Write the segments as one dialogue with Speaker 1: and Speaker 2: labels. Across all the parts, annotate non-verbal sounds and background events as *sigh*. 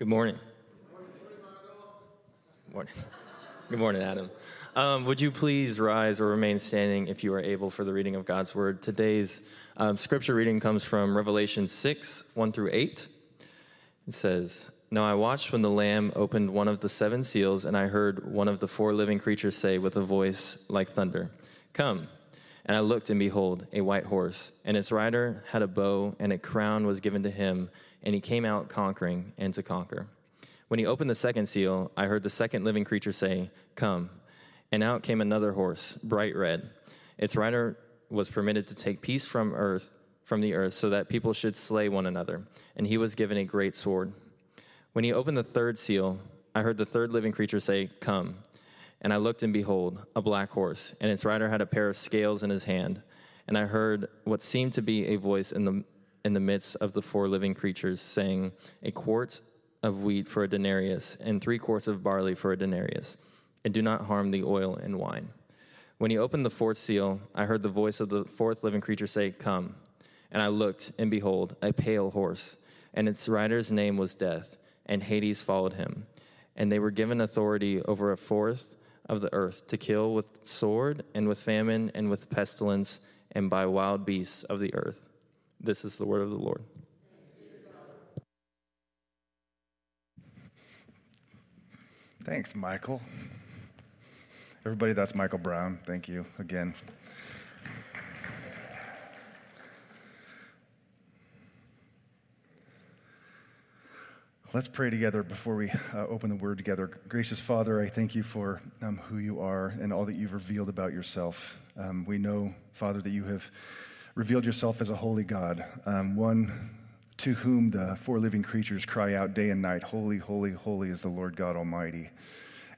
Speaker 1: Good morning. Morning. Good morning, Adam. Um, would you please rise or remain standing if you are able for the reading of God's word? Today's um, scripture reading comes from Revelation 6 1 through 8. It says, Now I watched when the Lamb opened one of the seven seals, and I heard one of the four living creatures say with a voice like thunder, Come. And I looked, and behold, a white horse, and its rider had a bow, and a crown was given to him, and he came out conquering and to conquer. When he opened the second seal, I heard the second living creature say, Come. And out came another horse, bright red. Its rider was permitted to take peace from earth, from the earth, so that people should slay one another. And he was given a great sword. When he opened the third seal, I heard the third living creature say, Come. And I looked, and behold, a black horse, and its rider had a pair of scales in his hand. And I heard what seemed to be a voice in the, in the midst of the four living creatures, saying, A quart of wheat for a denarius, and three quarts of barley for a denarius, and do not harm the oil and wine. When he opened the fourth seal, I heard the voice of the fourth living creature say, Come. And I looked, and behold, a pale horse, and its rider's name was Death, and Hades followed him. And they were given authority over a fourth of the earth to kill with sword and with famine and with pestilence and by wild beasts of the earth. This is the word of the Lord.
Speaker 2: Thanks, Michael. Everybody, that's Michael Brown. Thank you again. Let's pray together before we uh, open the word together. Gracious Father, I thank you for um, who you are and all that you've revealed about yourself. Um, we know, Father, that you have revealed yourself as a holy God, um, one to whom the four living creatures cry out day and night, Holy, holy, holy is the Lord God Almighty.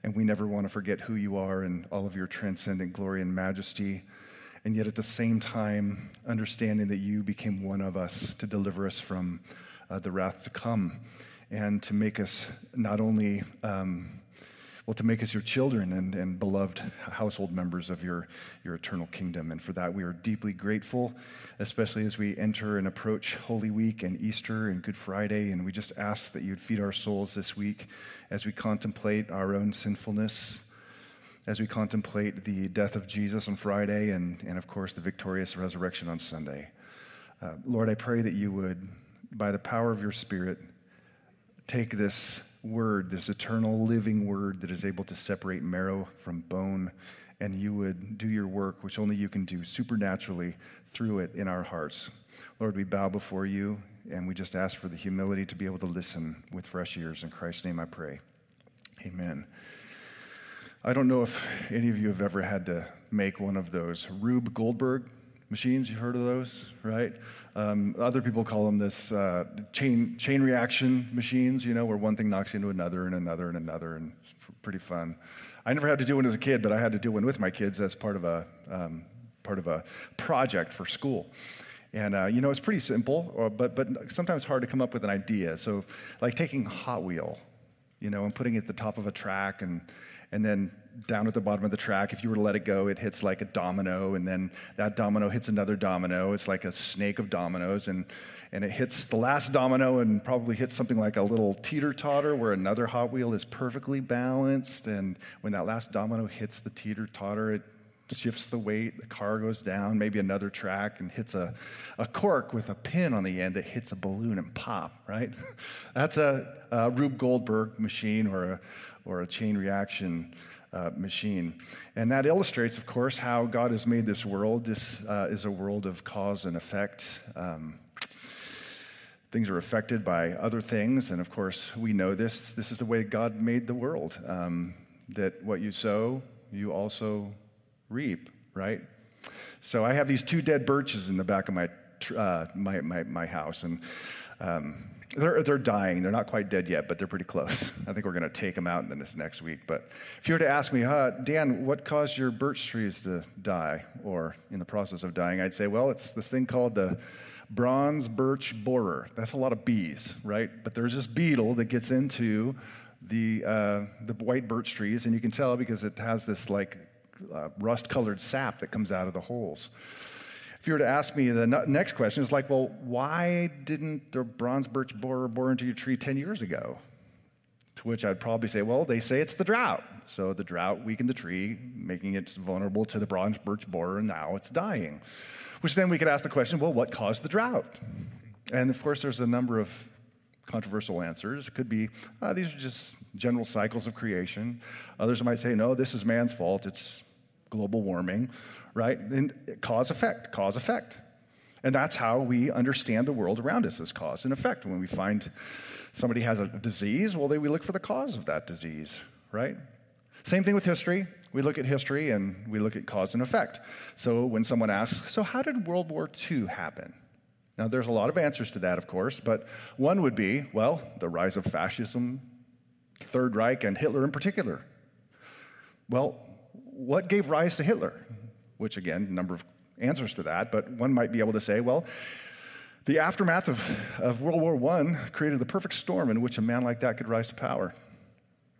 Speaker 2: And we never want to forget who you are and all of your transcendent glory and majesty. And yet, at the same time, understanding that you became one of us to deliver us from uh, the wrath to come and to make us not only, um, well, to make us your children and, and beloved household members of your, your eternal kingdom. And for that, we are deeply grateful, especially as we enter and approach Holy Week and Easter and Good Friday. And we just ask that you'd feed our souls this week as we contemplate our own sinfulness as we contemplate the death of Jesus on Friday and, and of course, the victorious resurrection on Sunday. Uh, Lord, I pray that you would, by the power of your Spirit, take this word, this eternal living word that is able to separate marrow from bone, and you would do your work, which only you can do supernaturally through it in our hearts. Lord, we bow before you, and we just ask for the humility to be able to listen with fresh ears. In Christ's name I pray. Amen. I don't know if any of you have ever had to make one of those Rube Goldberg machines. You've heard of those, right? Um, other people call them this uh, chain chain reaction machines. You know, where one thing knocks into another and another and another, and it's pretty fun. I never had to do one as a kid, but I had to do one with my kids as part of a um, part of a project for school. And uh, you know, it's pretty simple, or, but but sometimes hard to come up with an idea. So, like taking Hot Wheel, you know, and putting it at the top of a track and and then down at the bottom of the track, if you were to let it go, it hits like a domino, and then that domino hits another domino. It's like a snake of dominoes, and, and it hits the last domino and probably hits something like a little teeter totter where another Hot Wheel is perfectly balanced. And when that last domino hits the teeter totter, it shifts the weight, the car goes down, maybe another track, and hits a, a cork with a pin on the end that hits a balloon and pop, right? *laughs* That's a, a Rube Goldberg machine or a, or a chain reaction uh, machine. And that illustrates, of course, how God has made this world. This uh, is a world of cause and effect. Um, things are affected by other things, and of course, we know this. This is the way God made the world. Um, that what you sow, you also reap, right? So I have these two dead birches in the back of my uh, my, my, my house, and um, they're, they're dying. They're not quite dead yet, but they're pretty close. *laughs* I think we're going to take them out in this next week. But if you were to ask me, uh, Dan, what caused your birch trees to die or in the process of dying, I'd say, well, it's this thing called the bronze birch borer. That's a lot of bees, right? But there's this beetle that gets into the, uh, the white birch trees, and you can tell because it has this like uh, rust colored sap that comes out of the holes. If you were to ask me the next question, it's like, well, why didn't the bronze birch borer bore into your tree 10 years ago? To which I'd probably say, well, they say it's the drought. So the drought weakened the tree, making it vulnerable to the bronze birch borer, and now it's dying. Which then we could ask the question, well, what caused the drought? And of course, there's a number of controversial answers. It could be uh, these are just general cycles of creation. Others might say, no, this is man's fault. It's global warming, right? And cause effect, cause effect. And that's how we understand the world around us as cause and effect. When we find somebody has a disease, well, we look for the cause of that disease, right? Same thing with history. We look at history and we look at cause and effect. So when someone asks, so how did World War II happen? Now, there's a lot of answers to that, of course, but one would be well, the rise of fascism, Third Reich, and Hitler in particular. Well, what gave rise to Hitler? Which, again, a number of answers to that, but one might be able to say, well, the aftermath of, of World War I created the perfect storm in which a man like that could rise to power.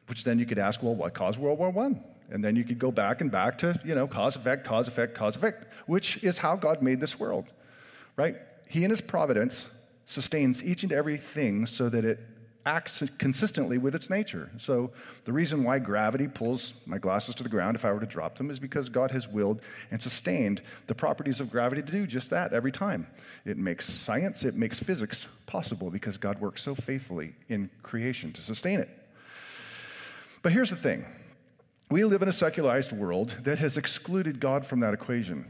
Speaker 2: Which then you could ask, well, what caused World War I? And then you could go back and back to, you know, cause, effect, cause, effect, cause, effect, which is how God made this world, right? He in his providence sustains each and every thing so that it acts consistently with its nature. So, the reason why gravity pulls my glasses to the ground if I were to drop them is because God has willed and sustained the properties of gravity to do just that every time. It makes science, it makes physics possible because God works so faithfully in creation to sustain it. But here's the thing we live in a secularized world that has excluded God from that equation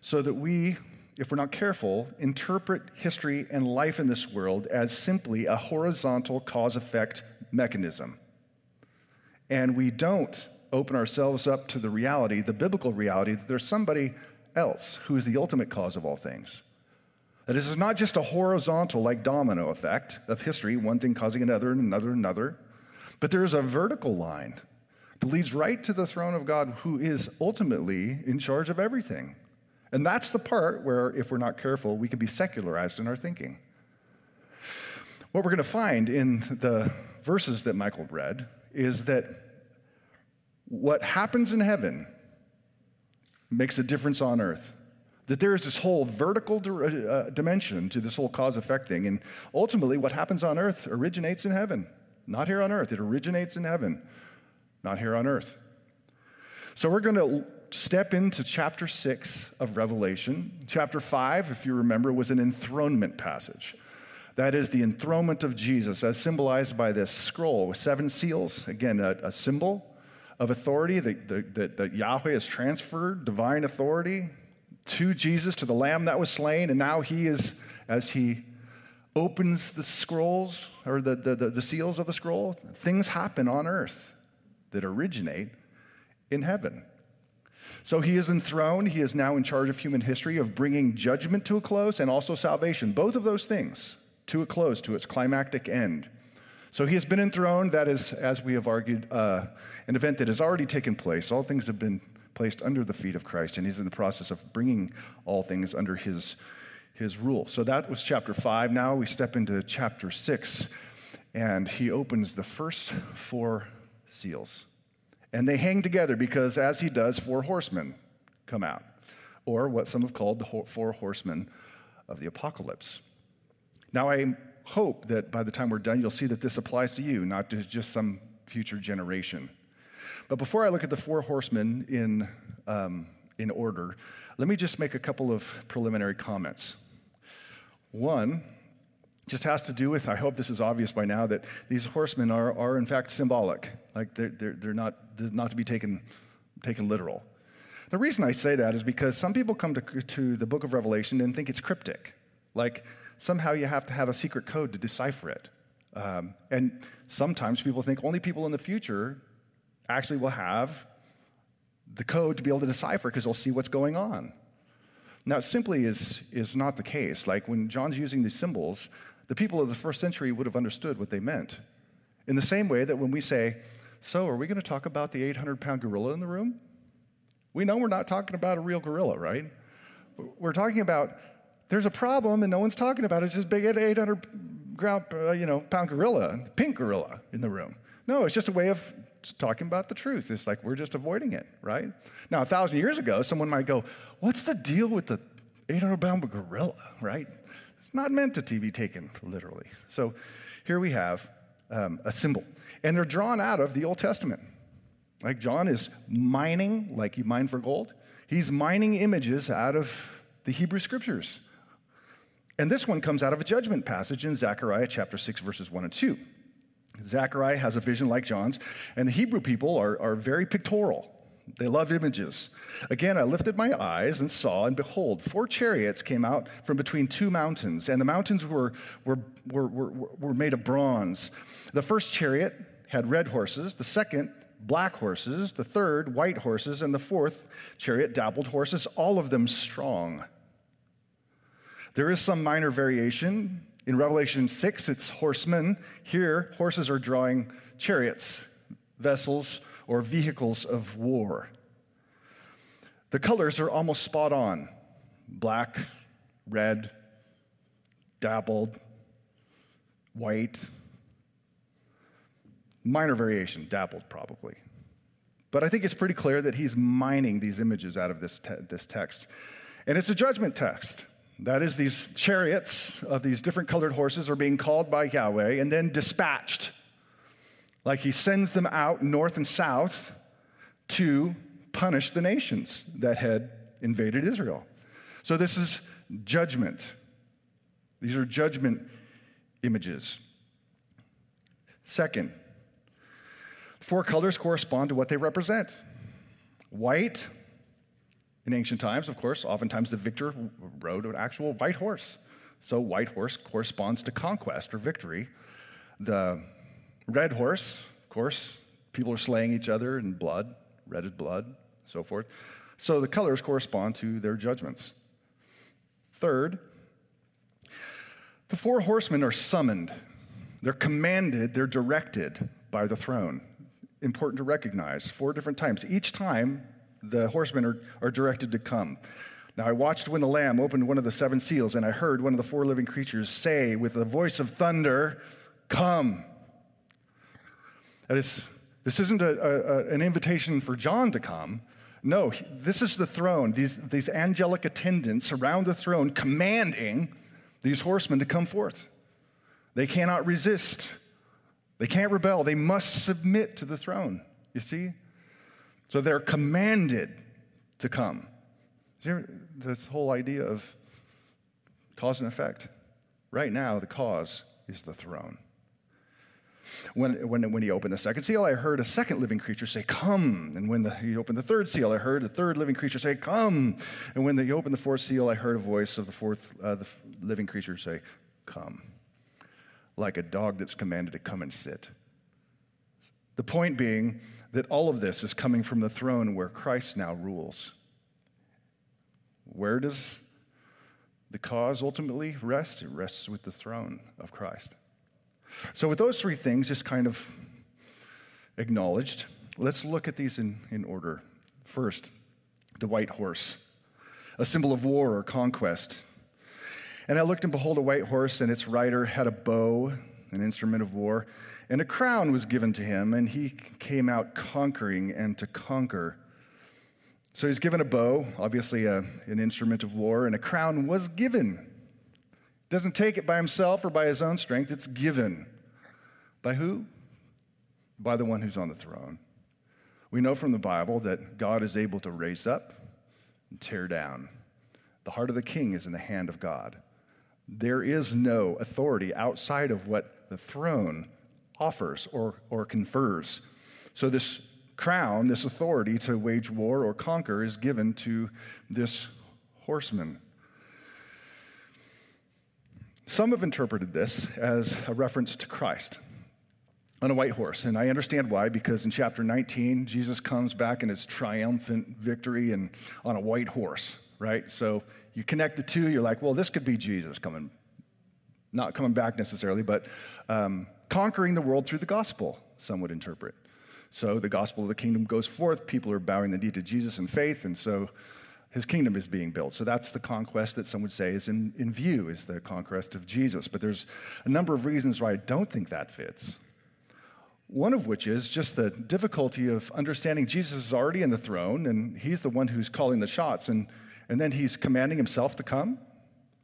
Speaker 2: so that we if we're not careful, interpret history and life in this world as simply a horizontal cause effect mechanism. And we don't open ourselves up to the reality, the biblical reality, that there's somebody else who is the ultimate cause of all things. That this is not just a horizontal, like domino effect of history, one thing causing another and another and another, but there is a vertical line that leads right to the throne of God, who is ultimately in charge of everything. And that's the part where, if we're not careful, we can be secularized in our thinking. What we're going to find in the verses that Michael read is that what happens in heaven makes a difference on earth. That there is this whole vertical uh, dimension to this whole cause effect thing. And ultimately, what happens on earth originates in heaven, not here on earth. It originates in heaven, not here on earth. So we're going to step into chapter 6 of Revelation. Chapter 5, if you remember, was an enthronement passage. That is the enthronement of Jesus, as symbolized by this scroll with seven seals. Again, a, a symbol of authority that, that, that Yahweh has transferred divine authority to Jesus, to the Lamb that was slain. And now he is, as he opens the scrolls or the, the, the, the seals of the scroll, things happen on earth that originate in heaven. So he is enthroned. He is now in charge of human history, of bringing judgment to a close and also salvation. Both of those things to a close, to its climactic end. So he has been enthroned. That is, as we have argued, uh, an event that has already taken place. All things have been placed under the feet of Christ, and he's in the process of bringing all things under his, his rule. So that was chapter five. Now we step into chapter six, and he opens the first four seals. And they hang together because, as he does, four horsemen come out, or what some have called the four horsemen of the apocalypse. Now, I hope that by the time we're done, you'll see that this applies to you, not to just some future generation. But before I look at the four horsemen in, um, in order, let me just make a couple of preliminary comments. One, just has to do with, I hope this is obvious by now, that these horsemen are, are in fact symbolic. Like they're, they're, they're not, they're not to be taken, taken literal. The reason I say that is because some people come to, to the book of Revelation and think it's cryptic. Like somehow you have to have a secret code to decipher it. Um, and sometimes people think only people in the future actually will have the code to be able to decipher because they'll see what's going on. Now, it simply is, is not the case. Like when John's using these symbols, the people of the first century would have understood what they meant. In the same way that when we say, So, are we going to talk about the 800 pound gorilla in the room? We know we're not talking about a real gorilla, right? We're talking about there's a problem and no one's talking about it. It's this big 800 ground, uh, you know, pound gorilla, pink gorilla in the room. No, it's just a way of talking about the truth. It's like we're just avoiding it, right? Now, a thousand years ago, someone might go, What's the deal with the 800 pound gorilla, right? It's not meant to be taken literally. So here we have um, a symbol. And they're drawn out of the Old Testament. Like John is mining, like you mine for gold, he's mining images out of the Hebrew scriptures. And this one comes out of a judgment passage in Zechariah chapter 6, verses 1 and 2. Zechariah has a vision like John's, and the Hebrew people are, are very pictorial. They love images. Again, I lifted my eyes and saw, and behold, four chariots came out from between two mountains, and the mountains were, were, were, were, were made of bronze. The first chariot had red horses, the second, black horses, the third, white horses, and the fourth chariot, dappled horses, all of them strong. There is some minor variation. In Revelation 6, it's horsemen. Here, horses are drawing chariots, vessels, or vehicles of war. The colors are almost spot on black, red, dappled, white. Minor variation, dappled probably. But I think it's pretty clear that he's mining these images out of this, te- this text. And it's a judgment text. That is, these chariots of these different colored horses are being called by Yahweh and then dispatched like he sends them out north and south to punish the nations that had invaded Israel. So this is judgment. These are judgment images. Second, four colors correspond to what they represent. White, in ancient times, of course, oftentimes the victor rode an actual white horse. So, white horse corresponds to conquest or victory. The Red horse, of course, people are slaying each other in blood, red is blood, so forth. So the colors correspond to their judgments. Third, the four horsemen are summoned. They're commanded, they're directed by the throne. Important to recognize four different times. Each time, the horsemen are, are directed to come. Now, I watched when the Lamb opened one of the seven seals, and I heard one of the four living creatures say with a voice of thunder, Come. That is, this isn't a, a, an invitation for John to come. No, this is the throne, these, these angelic attendants around the throne commanding these horsemen to come forth. They cannot resist, they can't rebel, they must submit to the throne. You see? So they're commanded to come. This whole idea of cause and effect. Right now, the cause is the throne. When, when, when he opened the second seal, I heard a second living creature say, Come. And when the, he opened the third seal, I heard a third living creature say, Come. And when he opened the fourth seal, I heard a voice of the fourth uh, the living creature say, Come. Like a dog that's commanded to come and sit. The point being that all of this is coming from the throne where Christ now rules. Where does the cause ultimately rest? It rests with the throne of Christ. So, with those three things just kind of acknowledged, let's look at these in, in order. First, the white horse, a symbol of war or conquest. And I looked, and behold, a white horse, and its rider had a bow, an instrument of war, and a crown was given to him, and he came out conquering and to conquer. So he's given a bow, obviously a, an instrument of war, and a crown was given doesn't take it by himself or by his own strength, it's given. By who? By the one who's on the throne. We know from the Bible that God is able to raise up and tear down. The heart of the king is in the hand of God. There is no authority outside of what the throne offers or, or confers. So, this crown, this authority to wage war or conquer, is given to this horseman. Some have interpreted this as a reference to Christ on a white horse. And I understand why, because in chapter 19, Jesus comes back in his triumphant victory and on a white horse, right? So you connect the two, you're like, well, this could be Jesus coming, not coming back necessarily, but um, conquering the world through the gospel, some would interpret. So the gospel of the kingdom goes forth, people are bowing the knee to Jesus in faith, and so his kingdom is being built. So that's the conquest that some would say is in, in view, is the conquest of Jesus. But there's a number of reasons why I don't think that fits. One of which is just the difficulty of understanding Jesus is already in the throne and he's the one who's calling the shots, and, and then he's commanding himself to come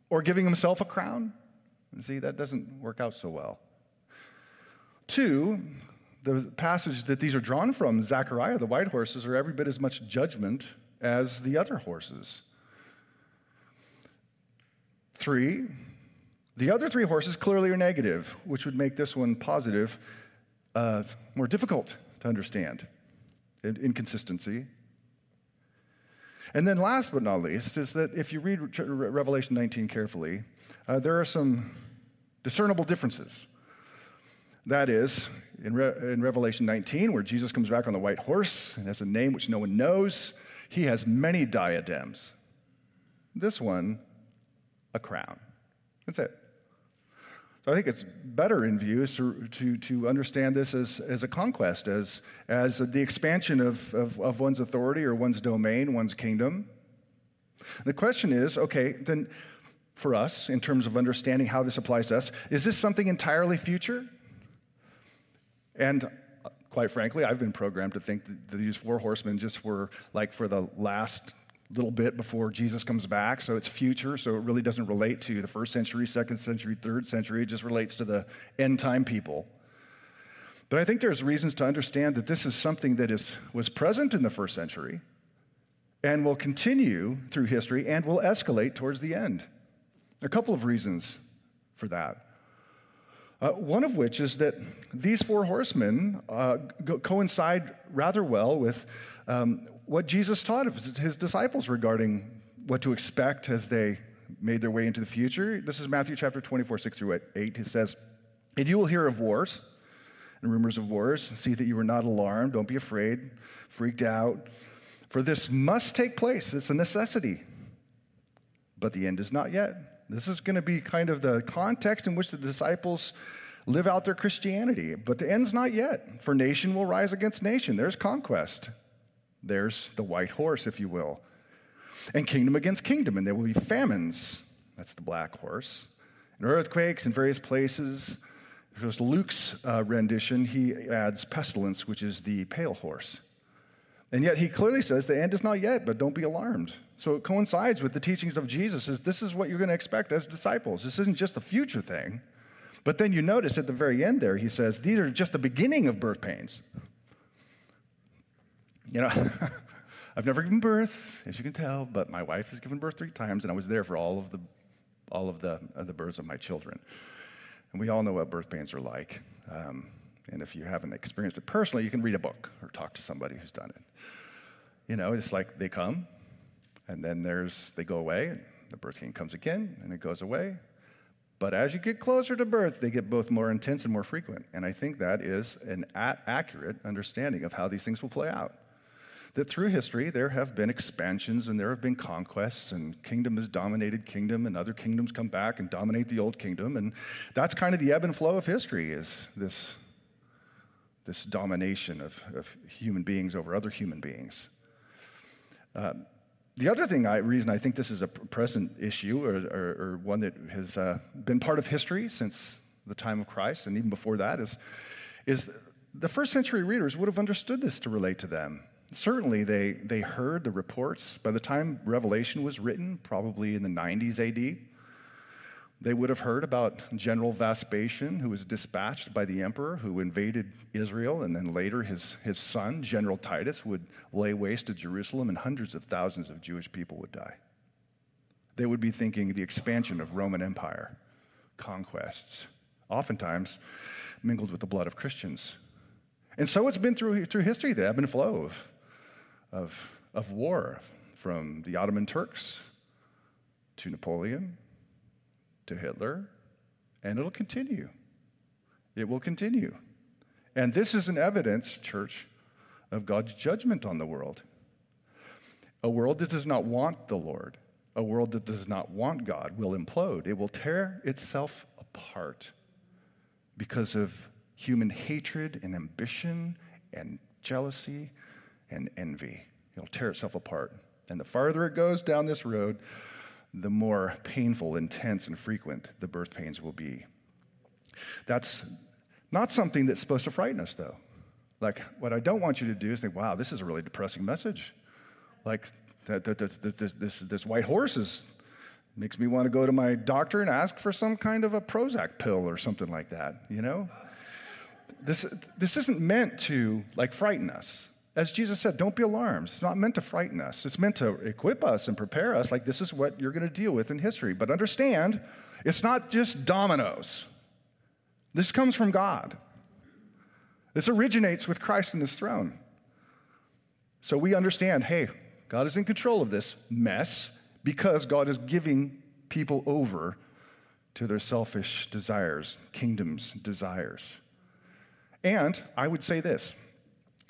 Speaker 2: or giving himself a crown. See, that doesn't work out so well. Two, the passage that these are drawn from, Zechariah, the white horses, are every bit as much judgment as the other horses. Three, the other three horses clearly are negative, which would make this one positive uh, more difficult to understand. Inconsistency. And then, last but not least, is that if you read Revelation 19 carefully, uh, there are some discernible differences. That is, in, Re- in Revelation 19, where Jesus comes back on the white horse and has a name which no one knows, he has many diadems. This one, a crown. That's it. So I think it's better in view to, to, to understand this as, as a conquest, as, as the expansion of, of, of one's authority or one's domain, one's kingdom. The question is okay, then for us, in terms of understanding how this applies to us, is this something entirely future? And quite frankly, I've been programmed to think that these four horsemen just were like for the last little bit before Jesus comes back, so it's future, so it really doesn't relate to the first century, second century, third century. It just relates to the end time people. But I think there's reasons to understand that this is something that is, was present in the first century and will continue through history and will escalate towards the end. A couple of reasons for that. Uh, one of which is that these four horsemen uh, go- coincide rather well with um, what Jesus taught his disciples regarding what to expect as they made their way into the future. This is Matthew chapter 24, 6 through 8. He says, And you will hear of wars and rumors of wars. See that you are not alarmed. Don't be afraid, freaked out. For this must take place. It's a necessity. But the end is not yet. This is going to be kind of the context in which the disciples live out their Christianity. But the end's not yet. For nation will rise against nation. There's conquest. There's the white horse, if you will. And kingdom against kingdom, and there will be famines. That's the black horse. And earthquakes in various places. There's Luke's uh, rendition, he adds pestilence, which is the pale horse. And yet he clearly says the end is not yet, but don't be alarmed. So it coincides with the teachings of Jesus is this is what you're going to expect as disciples. This isn't just a future thing. But then you notice at the very end there, he says, these are just the beginning of birth pains. You know, *laughs* I've never given birth, as you can tell, but my wife has given birth three times, and I was there for all of the, all of the, uh, the births of my children. And we all know what birth pains are like. Um, and if you haven't experienced it personally, you can read a book or talk to somebody who's done it. You know, it's like they come, and then there's they go away, and the birth pain comes again, and it goes away. But as you get closer to birth, they get both more intense and more frequent. And I think that is an accurate understanding of how these things will play out that through history there have been expansions and there have been conquests and kingdom has dominated kingdom and other kingdoms come back and dominate the old kingdom and that's kind of the ebb and flow of history is this, this domination of, of human beings over other human beings uh, the other thing I, reason I think this is a present issue or, or, or one that has uh, been part of history since the time of Christ and even before that is, is the first century readers would have understood this to relate to them Certainly, they, they heard the reports. By the time Revelation was written, probably in the 90s AD, they would have heard about General Vespasian, who was dispatched by the emperor who invaded Israel, and then later his, his son, General Titus, would lay waste to Jerusalem, and hundreds of thousands of Jewish people would die. They would be thinking the expansion of Roman Empire, conquests, oftentimes mingled with the blood of Christians. And so it's been through, through history, the ebb and flow of of, of war from the Ottoman Turks to Napoleon to Hitler, and it'll continue. It will continue. And this is an evidence, church, of God's judgment on the world. A world that does not want the Lord, a world that does not want God, will implode. It will tear itself apart because of human hatred and ambition and jealousy and envy. It'll tear itself apart. And the farther it goes down this road, the more painful, intense, and frequent the birth pains will be. That's not something that's supposed to frighten us, though. Like, what I don't want you to do is think, wow, this is a really depressing message. Like, that, that, this, this, this, this white horse is, makes me want to go to my doctor and ask for some kind of a Prozac pill or something like that, you know? This, this isn't meant to like frighten us. As Jesus said, don't be alarmed. It's not meant to frighten us. It's meant to equip us and prepare us like this is what you're going to deal with in history. But understand, it's not just dominoes. This comes from God. This originates with Christ and his throne. So we understand, hey, God is in control of this mess because God is giving people over to their selfish desires, kingdoms, desires. And I would say this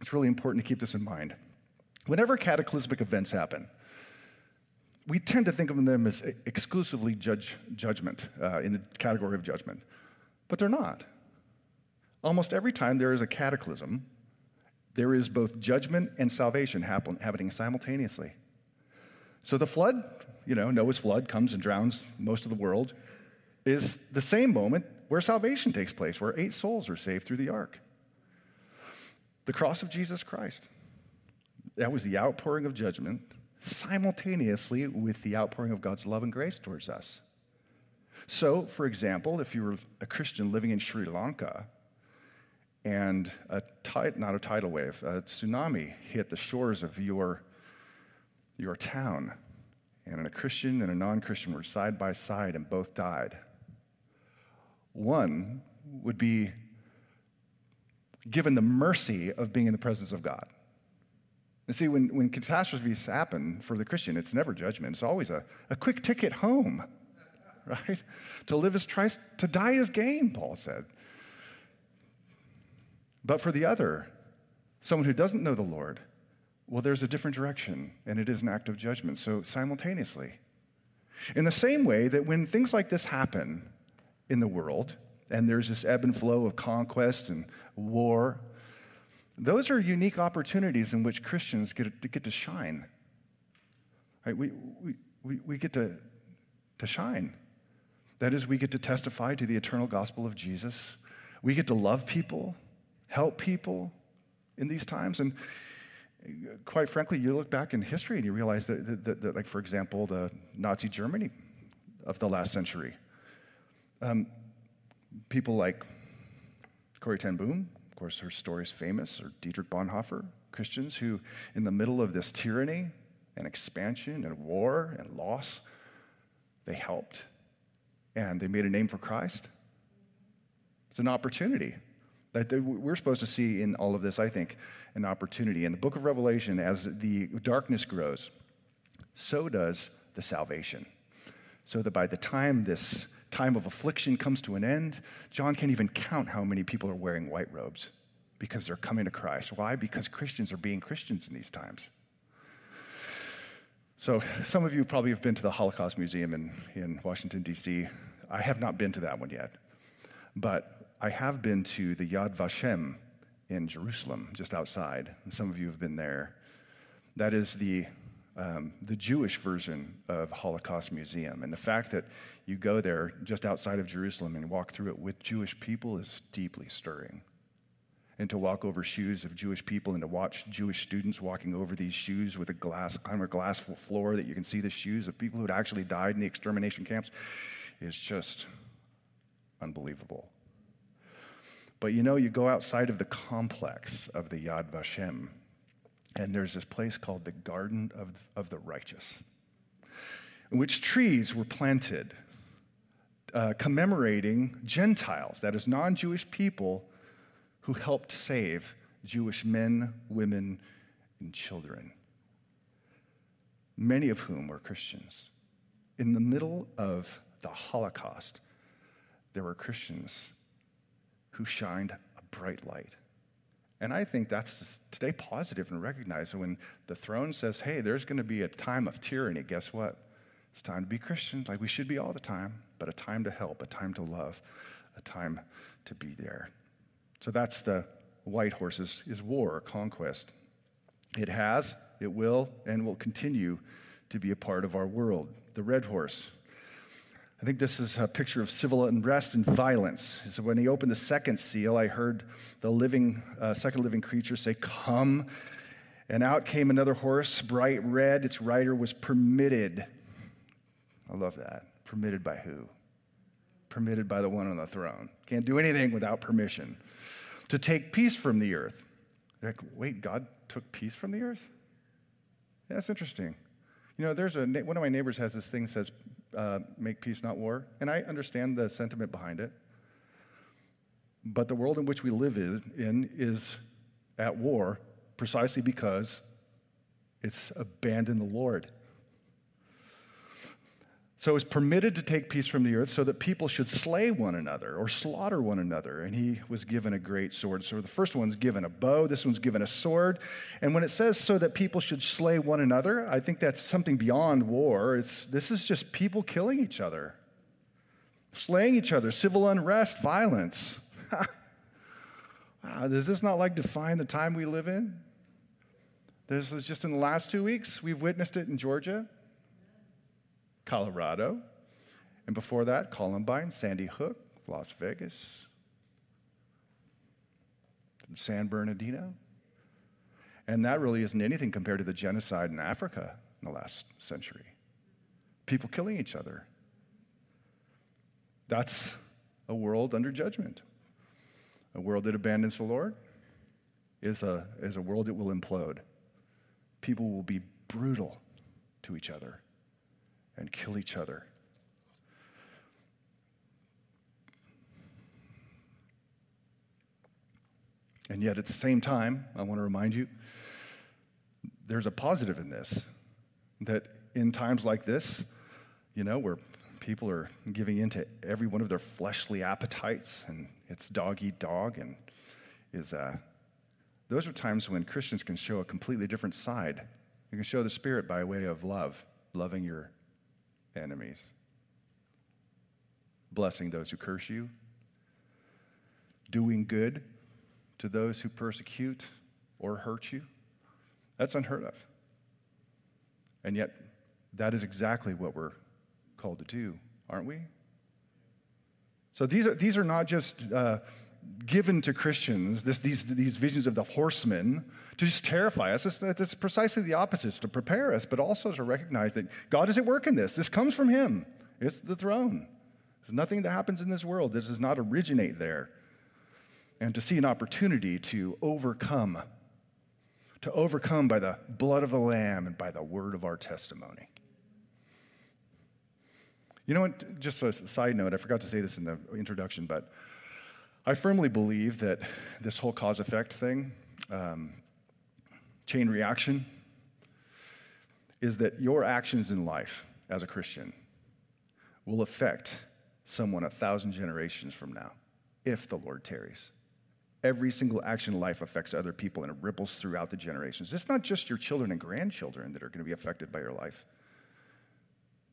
Speaker 2: it's really important to keep this in mind. Whenever cataclysmic events happen, we tend to think of them as exclusively judge, judgment, uh, in the category of judgment, but they're not. Almost every time there is a cataclysm, there is both judgment and salvation happen, happening simultaneously. So the flood, you know, Noah's flood comes and drowns most of the world, is the same moment where salvation takes place, where eight souls are saved through the ark. The cross of Jesus Christ. That was the outpouring of judgment simultaneously with the outpouring of God's love and grace towards us. So, for example, if you were a Christian living in Sri Lanka and a tide, not a tidal wave, a tsunami hit the shores of your, your town, and a Christian and a non Christian were side by side and both died, one would be given the mercy of being in the presence of God. And see, when, when catastrophes happen for the Christian, it's never judgment. It's always a, a quick ticket home, *laughs* right? To live as Christ, to die is gain, Paul said. But for the other, someone who doesn't know the Lord, well, there's a different direction, and it is an act of judgment. So, simultaneously. In the same way that when things like this happen in the world, and there's this ebb and flow of conquest and war, those are unique opportunities in which Christians get to, get to shine. Right? We, we, we, we get to, to shine. That is, we get to testify to the eternal gospel of Jesus. We get to love people help people in these times. And quite frankly, you look back in history and you realize that, that, that, that like, for example, the Nazi Germany of the last century, um, people like Corrie ten Boom, of course, her story is famous, or Dietrich Bonhoeffer, Christians who, in the middle of this tyranny and expansion and war and loss, they helped and they made a name for Christ. It's an opportunity. That we're supposed to see in all of this, I think, an opportunity. In the book of Revelation, as the darkness grows, so does the salvation. So that by the time this time of affliction comes to an end, John can't even count how many people are wearing white robes because they're coming to Christ. Why? Because Christians are being Christians in these times. So, some of you probably have been to the Holocaust Museum in, in Washington, D.C. I have not been to that one yet. But I have been to the Yad Vashem in Jerusalem, just outside, and some of you have been there. That is the, um, the Jewish version of Holocaust Museum. And the fact that you go there just outside of Jerusalem and walk through it with Jewish people is deeply stirring. And to walk over shoes of Jewish people and to watch Jewish students walking over these shoes with a glass, kind of a glass floor that you can see the shoes of people who had actually died in the extermination camps is just unbelievable. But you know, you go outside of the complex of the Yad Vashem, and there's this place called the Garden of, of the Righteous, in which trees were planted uh, commemorating Gentiles, that is, non Jewish people who helped save Jewish men, women, and children, many of whom were Christians. In the middle of the Holocaust, there were Christians who shined a bright light. And I think that's today positive and recognize when the throne says, hey, there's going to be a time of tyranny, guess what? It's time to be Christians, like we should be all the time, but a time to help, a time to love, a time to be there. So that's the white horse is, war, conquest. It has, it will, and will continue to be a part of our world. The red horse I think this is a picture of civil unrest and violence. So when he opened the second seal, I heard the living, uh, second living creature say, Come. And out came another horse, bright red. Its rider was permitted. I love that. Permitted by who? Permitted by the one on the throne. Can't do anything without permission. to take peace from the earth. You're like, wait, God took peace from the earth? Yeah, that's interesting. You know, there's a one of my neighbors has this thing that says, uh, "Make peace, not war," and I understand the sentiment behind it. But the world in which we live in is at war precisely because it's abandoned the Lord. So it's permitted to take peace from the earth so that people should slay one another or slaughter one another. And he was given a great sword. So the first one's given a bow, this one's given a sword. And when it says so that people should slay one another, I think that's something beyond war. It's, this is just people killing each other, slaying each other, civil unrest, violence. wow, *laughs* ah, does this not like define the time we live in? This was just in the last two weeks. We've witnessed it in Georgia. Colorado. And before that, Columbine, Sandy Hook, Las Vegas, San Bernardino. And that really isn't anything compared to the genocide in Africa in the last century. People killing each other. That's a world under judgment. A world that abandons the Lord is a, is a world that will implode. People will be brutal to each other and kill each other. And yet, at the same time, I want to remind you there's a positive in this. That in times like this, you know, where people are giving in to every one of their fleshly appetites and it's dog eat dog, and is, uh, those are times when Christians can show a completely different side. You can show the Spirit by way of love, loving your enemies, blessing those who curse you, doing good to those who persecute or hurt you. That's unheard of. And yet, that is exactly what we're called to do, aren't we? So these are, these are not just uh, given to Christians, this, these, these visions of the horsemen, to just terrify us. It's, it's precisely the opposite. It's to prepare us, but also to recognize that God is at work in this. This comes from Him, it's the throne. There's nothing that happens in this world that does not originate there. And to see an opportunity to overcome, to overcome by the blood of the Lamb and by the word of our testimony. You know what? Just a side note, I forgot to say this in the introduction, but I firmly believe that this whole cause effect thing, um, chain reaction, is that your actions in life as a Christian will affect someone a thousand generations from now if the Lord tarries. Every single action in life affects other people and it ripples throughout the generations. It's not just your children and grandchildren that are going to be affected by your life,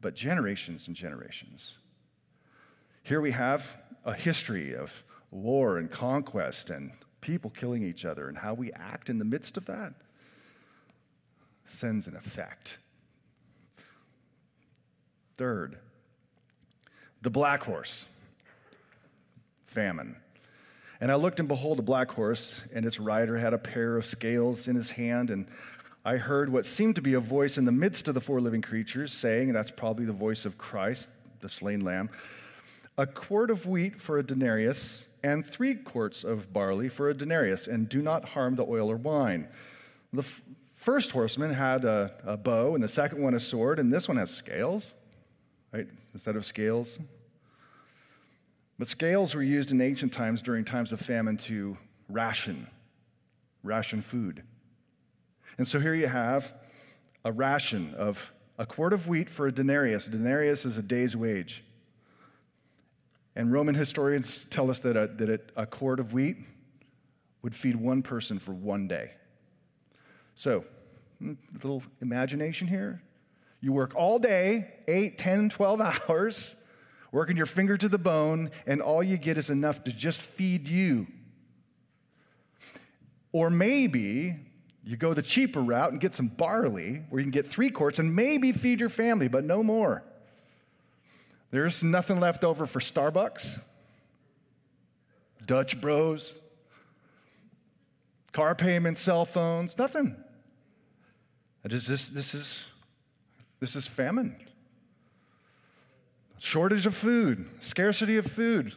Speaker 2: but generations and generations. Here we have a history of war and conquest and people killing each other and how we act in the midst of that sends an effect. Third, the black horse, famine. And I looked and behold a black horse, and its rider had a pair of scales in his hand, and I heard what seemed to be a voice in the midst of the four living creatures saying, and that's probably the voice of Christ, the slain lamb, a quart of wheat for a denarius and three quarts of barley for a denarius, and do not harm the oil or wine. The f- first horseman had a, a bow, and the second one a sword, and this one has scales, right? Instead of scales. But scales were used in ancient times during times of famine to ration, ration food. And so here you have a ration of a quart of wheat for a denarius. A denarius is a day's wage. And Roman historians tell us that a, that a, quart of wheat would feed one person for one day. So, hmm, a little imagination here. You work all day, 8, 10, 12 hours, working your finger to the bone, and all you get is enough to just feed you. Or maybe you go the cheaper route and get some barley where you can get three quarts and maybe feed your family, but no more. There's nothing left over for Starbucks, Dutch Bros, car payments, cell phones, nothing. This is, this is, this is famine. Shortage of food, scarcity of food.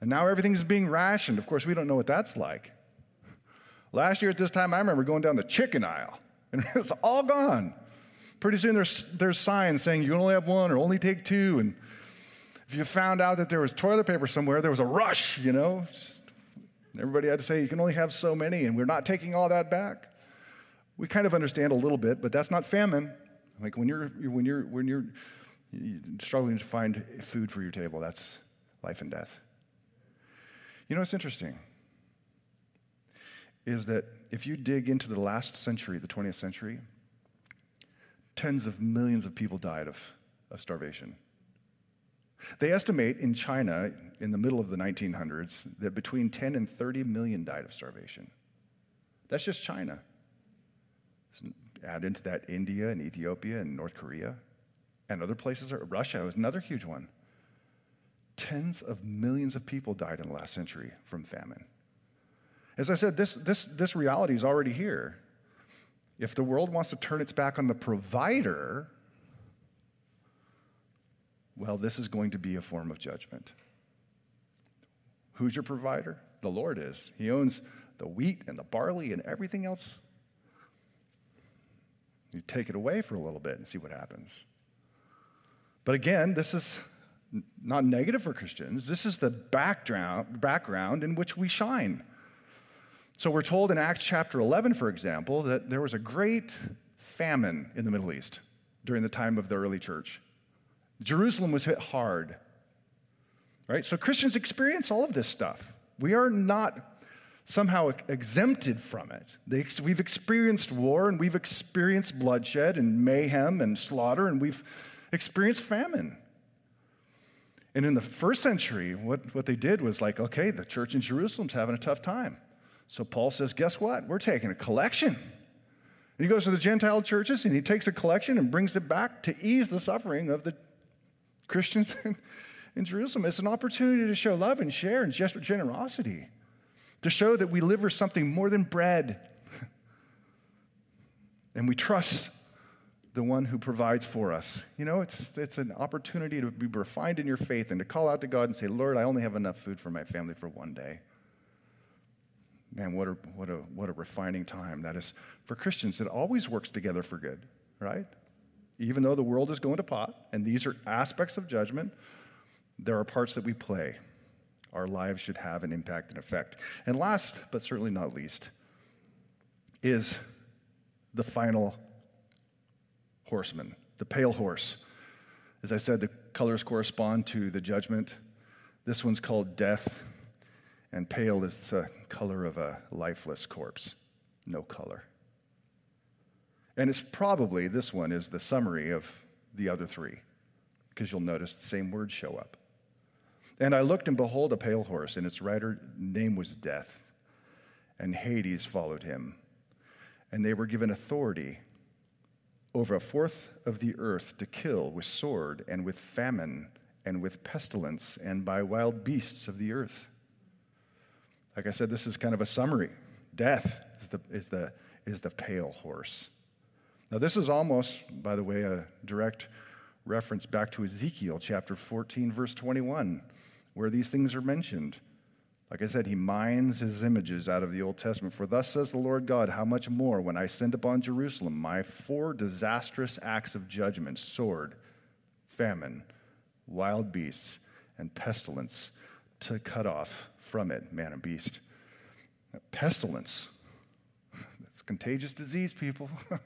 Speaker 2: And now everything's being rationed. Of course, we don't know what that's like. Last year at this time, I remember going down the chicken aisle, *laughs* and it's all gone. Pretty soon there's, there's signs saying you only have one or only take two. And if you found out that there was toilet paper somewhere, there was a rush, you know. Just, everybody had to say you can only have so many, and we're not taking all that back. We kind of understand a little bit, but that's not famine. Like when you're when you're when you're struggling to find food for your table, that's life and death. You know what's interesting? Is that if you dig into the last century, the 20th century, tens of millions of people died of, of starvation. They estimate in China in the middle of the 1900s that between 10 and 30 million died of starvation. That's just China. Add into that India and Ethiopia and North Korea and other places. Russia was another huge one. Tens of millions of people died in the last century from famine. As I said, this, this, this reality is already here. If the world wants to turn its back on the provider, well, this is going to be a form of judgment. Who's your provider? The Lord is. He owns the wheat and the barley and everything else. You take it away for a little bit and see what happens. But again, this is not negative for Christians. This is the background, in which we shine. So we're told in Acts chapter 11, for example, that there was a great famine in the Middle East during the time of the early church. Jerusalem was hit hard. Right? So Christians experience all of this stuff. We are not somehow exempted from it. We've experienced war and we've experienced bloodshed and mayhem and slaughter and we've experienced famine. And in the first century, what, what they did was like, okay, the church in Jerusalem's having a tough time. So Paul says, Guess what? We're taking a collection. And he goes to the Gentile churches and he takes a collection and brings it back to ease the suffering of the Christians *laughs* in Jerusalem. It's an opportunity to show love and share and generosity, to show that we live for something more than bread. *laughs* and we trust the one who provides for us. You know, it's, it's an opportunity to be refined in your faith and to call out to God and say, Lord, I only have enough food for my family for one day. Man, what a, what, a, what a refining time that is for Christians. It always works together for good, right? Even though the world is going to pot, and these are aspects of judgment, there are parts that we play. Our lives should have an impact and effect. And last, but certainly not least, is the final horseman, the pale horse. As I said, the colors correspond to the judgment. This one's called death. And pale is the color of a lifeless corpse, no color. And it's probably, this one is the summary of the other three, because you'll notice the same words show up. And I looked, and behold, a pale horse, and its rider name was Death. And Hades followed him. And they were given authority over a fourth of the earth to kill with sword, and with famine, and with pestilence, and by wild beasts of the earth. Like I said, this is kind of a summary. Death is the, is the, is the pale horse. Now, this is almost, by the way, a direct reference back to Ezekiel chapter 14, verse 21, where these things are mentioned. Like I said, he mines his images out of the Old Testament. For thus says the Lord God, how much more when I send upon Jerusalem my four disastrous acts of judgment sword, famine, wild beasts, and pestilence to cut off from it, man and beast. Pestilence. *laughs* It's contagious disease, people. *laughs*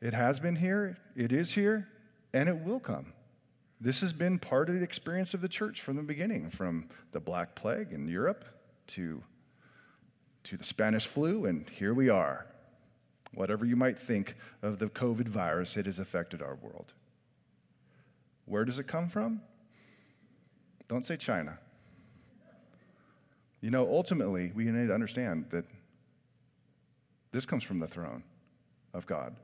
Speaker 2: it has been here, it is here, and it will come. This has been part of the experience of the church from the beginning, from the Black Plague in Europe to, to the Spanish flu, and here we are. Whatever you might think of the COVID virus, it has affected our world. Where does it come from? Don't say China. You know, ultimately, we need to understand that this comes from the throne of God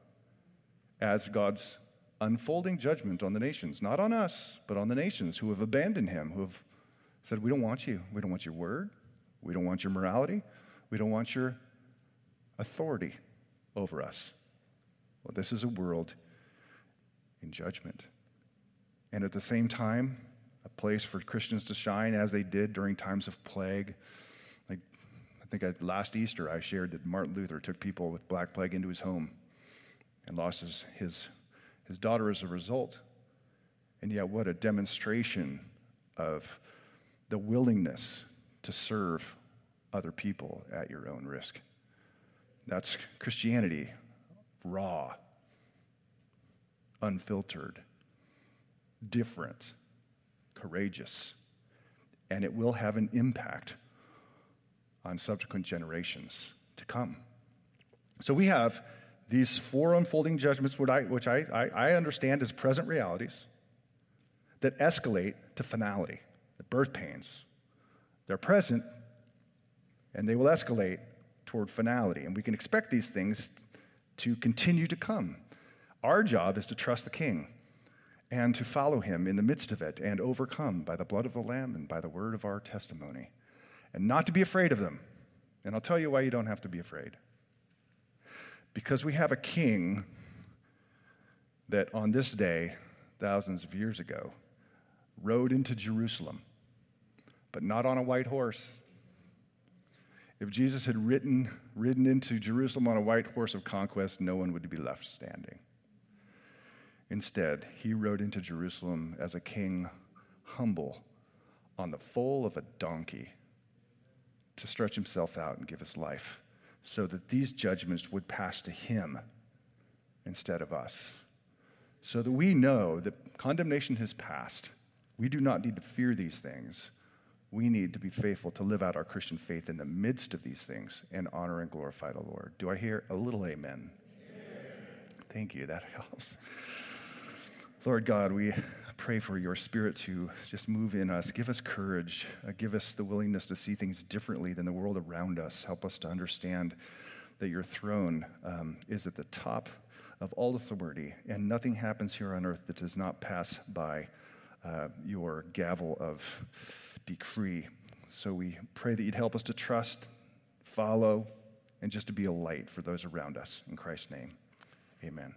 Speaker 2: as God's unfolding judgment on the nations, not on us, but on the nations who have abandoned him, who have said, We don't want you. We don't want your word. We don't want your morality. We don't want your authority over us. Well, this is a world in judgment. And at the same time, a place for Christians to shine as they did during times of plague. Like, I think last Easter I shared that Martin Luther took people with Black Plague into his home and lost his, his, his daughter as a result. And yet, what a demonstration of the willingness to serve other people at your own risk. That's Christianity, raw, unfiltered, different, courageous, and it will have an impact on subsequent generations to come. So we have these four unfolding judgments, which I, I, I understand as present realities, that escalate to finality, the birth pains. They're present, and they will escalate toward finality. And we can expect these things to continue to come. Our job is to trust the King and to follow him in the midst of it and overcome by the blood of the Lamb and by the word of our testimony, and not to be afraid of them. And I'll tell you why you don't have to be afraid. Because we have a king that on this day, thousands of years ago, rode into Jerusalem, but not on a white horse. If Jesus had ridden, ridden into Jerusalem on a white horse of conquest, no one would be left standing. Instead, he rode into Jerusalem as a king, humble, on the foal of a donkey, to stretch himself out and give his life, so that these judgments would pass to him instead of us. So that we know that condemnation has passed. We do not need to fear these things. We need to be faithful to live out our Christian faith in the midst of these things and honor and glorify the Lord. Do I hear a little amen? amen. Thank you. That *laughs* helps. Lord God, we pray for your spirit to just move in us. Give us courage. Uh, give us the willingness to see things differently than the world around us. Help us to understand that your throne um, is at the top of all authority, and nothing happens here on earth that does not pass by uh, your gavel of decree. So we pray that you'd help us to trust, follow, and just to be a light for those around us. In Christ's name, amen.